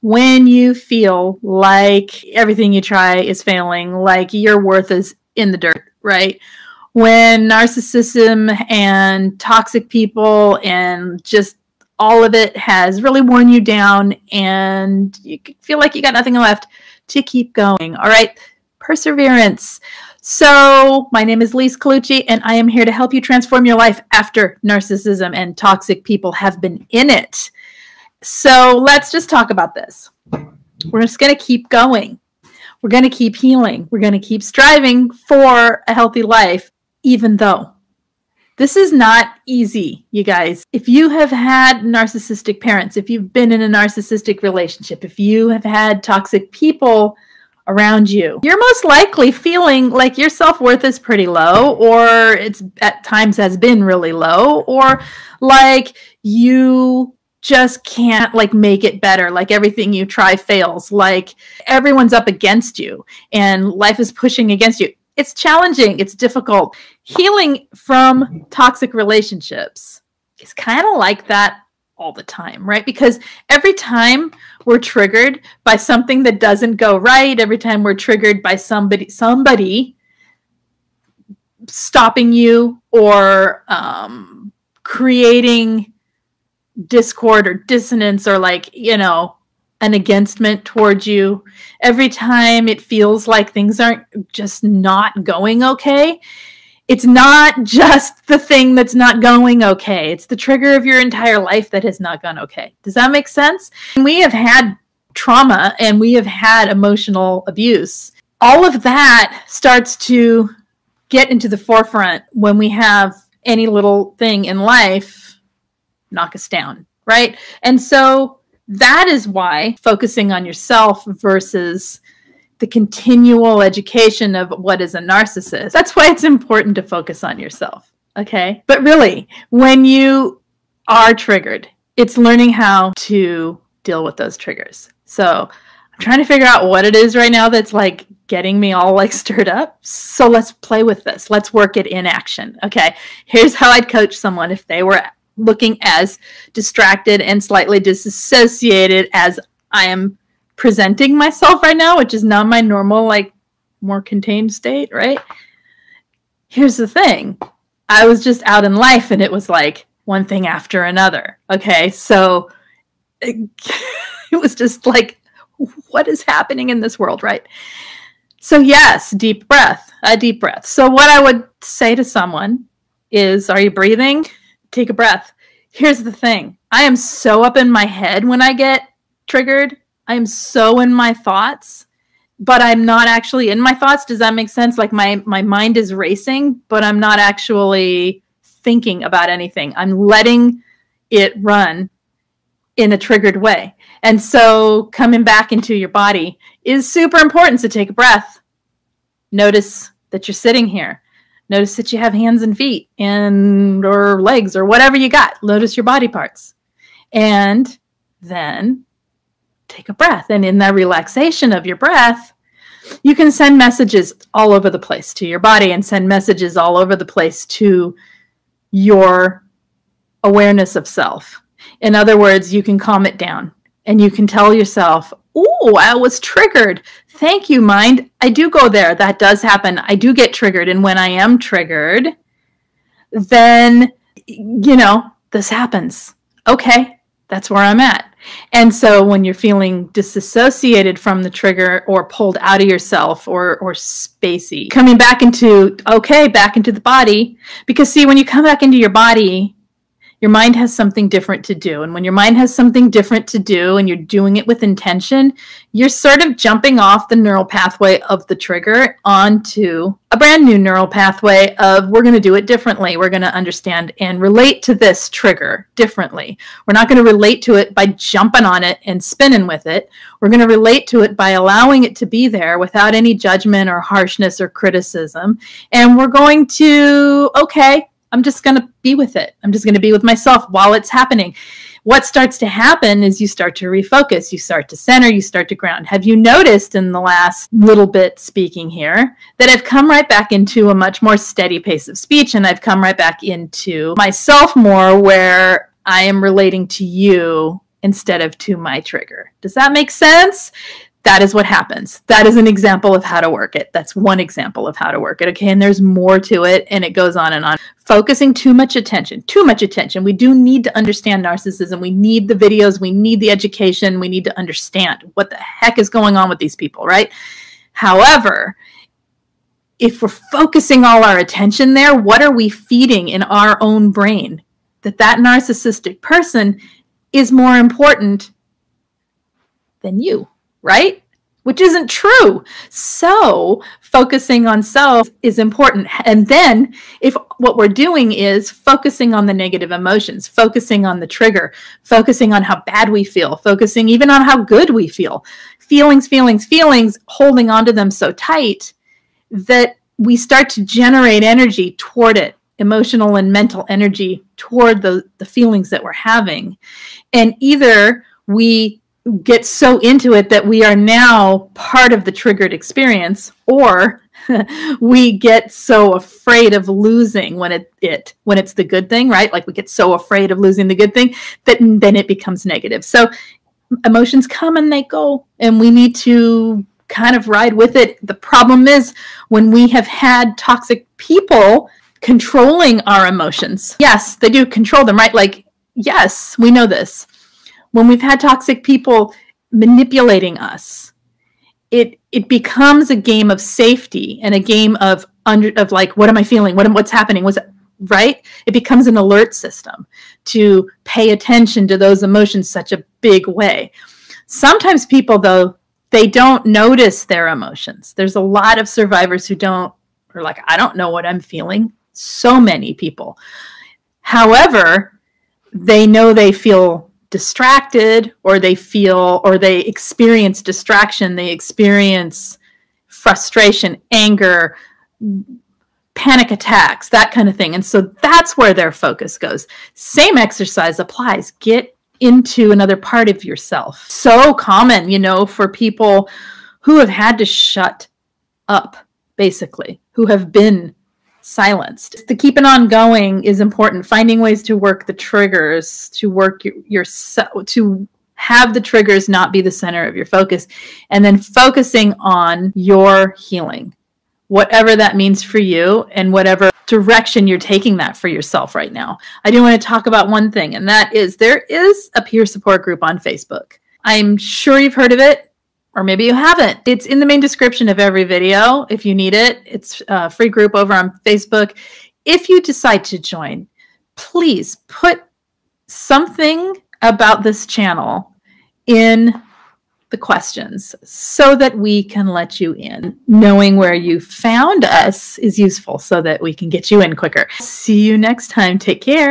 when you feel like everything you try is failing, like your worth is in the dirt, right? When narcissism and toxic people and just all of it has really worn you down and you feel like you got nothing left to keep going. All right, perseverance. So, my name is Lise Colucci, and I am here to help you transform your life after narcissism and toxic people have been in it. So, let's just talk about this. We're just going to keep going. We're going to keep healing. We're going to keep striving for a healthy life, even though this is not easy, you guys. If you have had narcissistic parents, if you've been in a narcissistic relationship, if you have had toxic people around you, you're most likely feeling like your self worth is pretty low, or it's at times has been really low, or like you just can't like make it better. Like everything you try fails. Like everyone's up against you and life is pushing against you. It's challenging. It's difficult. Healing from toxic relationships is kind of like that all the time, right? Because every time we're triggered by something that doesn't go right, every time we're triggered by somebody somebody stopping you or um, creating discord or dissonance or like you know an againstment towards you every time it feels like things aren't just not going okay it's not just the thing that's not going okay. It's the trigger of your entire life that has not gone okay. Does that make sense? We have had trauma and we have had emotional abuse. All of that starts to get into the forefront when we have any little thing in life knock us down, right? And so that is why focusing on yourself versus the continual education of what is a narcissist. That's why it's important to focus on yourself. Okay. But really, when you are triggered, it's learning how to deal with those triggers. So I'm trying to figure out what it is right now that's like getting me all like stirred up. So let's play with this. Let's work it in action. Okay. Here's how I'd coach someone if they were looking as distracted and slightly disassociated as I am presenting myself right now, which is not my normal, like, more contained state, right? Here's the thing I was just out in life and it was like one thing after another. Okay. So it, it was just like, what is happening in this world, right? So, yes, deep breath, a deep breath. So, what I would say to someone is, Are you breathing? Take a breath. Here's the thing I am so up in my head when I get triggered I'm so in my thoughts, but I'm not actually in my thoughts. Does that make sense? Like my my mind is racing, but I'm not actually thinking about anything. I'm letting it run in a triggered way. And so coming back into your body is super important. So take a breath. Notice that you're sitting here. Notice that you have hands and feet and or legs or whatever you got. Notice your body parts. And then take a breath. And in that relaxation of your breath, you can send messages all over the place to your body and send messages all over the place to your awareness of self. In other words, you can calm it down and you can tell yourself, Oh, I was triggered. Thank you, mind. I do go there. That does happen. I do get triggered. And when I am triggered, then, you know, this happens. Okay, that's where I'm at. And so when you're feeling disassociated from the trigger or pulled out of yourself or or spacey, coming back into okay, back into the body because see when you come back into your body, your mind has something different to do. And when your mind has something different to do and you're doing it with intention, you're sort of jumping off the neural pathway of the trigger onto a brand new neural pathway of we're going to do it differently. We're going to understand and relate to this trigger differently. We're not going to relate to it by jumping on it and spinning with it. We're going to relate to it by allowing it to be there without any judgment or harshness or criticism. And we're going to, okay, I'm just going to be with it. I'm just going to be with myself while it's happening. What starts to happen is you start to refocus, you start to center, you start to ground. Have you noticed in the last little bit speaking here that I've come right back into a much more steady pace of speech and I've come right back into myself more where I am relating to you instead of to my trigger. Does that make sense? That is what happens. That is an example of how to work it. That's one example of how to work it. Okay. And there's more to it and it goes on and on. Focusing too much attention, too much attention. We do need to understand narcissism. We need the videos. We need the education. We need to understand what the heck is going on with these people, right? However, if we're focusing all our attention there, what are we feeding in our own brain? That that narcissistic person is more important than you, right? Which isn't true. So, focusing on self is important. And then, if what we're doing is focusing on the negative emotions, focusing on the trigger, focusing on how bad we feel, focusing even on how good we feel, feelings, feelings, feelings, holding onto them so tight that we start to generate energy toward it emotional and mental energy toward the, the feelings that we're having. And either we get so into it that we are now part of the triggered experience, or we get so afraid of losing when it, it when it's the good thing, right? Like we get so afraid of losing the good thing that then it becomes negative. So emotions come and they go, and we need to kind of ride with it. The problem is when we have had toxic people controlling our emotions. Yes, they do control them, right? Like, yes, we know this. When we've had toxic people manipulating us, it it becomes a game of safety and a game of under of like, what am I feeling? What am, what's happening? Was right? It becomes an alert system to pay attention to those emotions such a big way. Sometimes people though they don't notice their emotions. There's a lot of survivors who don't, are like, I don't know what I'm feeling. So many people. However, they know they feel distracted or they feel or they experience distraction, they experience frustration, anger, panic attacks, that kind of thing. And so that's where their focus goes. Same exercise applies. Get into another part of yourself. So common, you know, for people who have had to shut up, basically, who have been silenced. To keep it on going is important. Finding ways to work the triggers, to work your, yourself, to have the triggers not be the center of your focus, and then focusing on your healing, whatever that means for you, and whatever direction you're taking that for yourself right now. I do want to talk about one thing, and that is there is a peer support group on Facebook. I'm sure you've heard of it, or maybe you haven't. It's in the main description of every video if you need it. It's a free group over on Facebook. If you decide to join, please put something about this channel in the questions so that we can let you in. Knowing where you found us is useful so that we can get you in quicker. See you next time. Take care.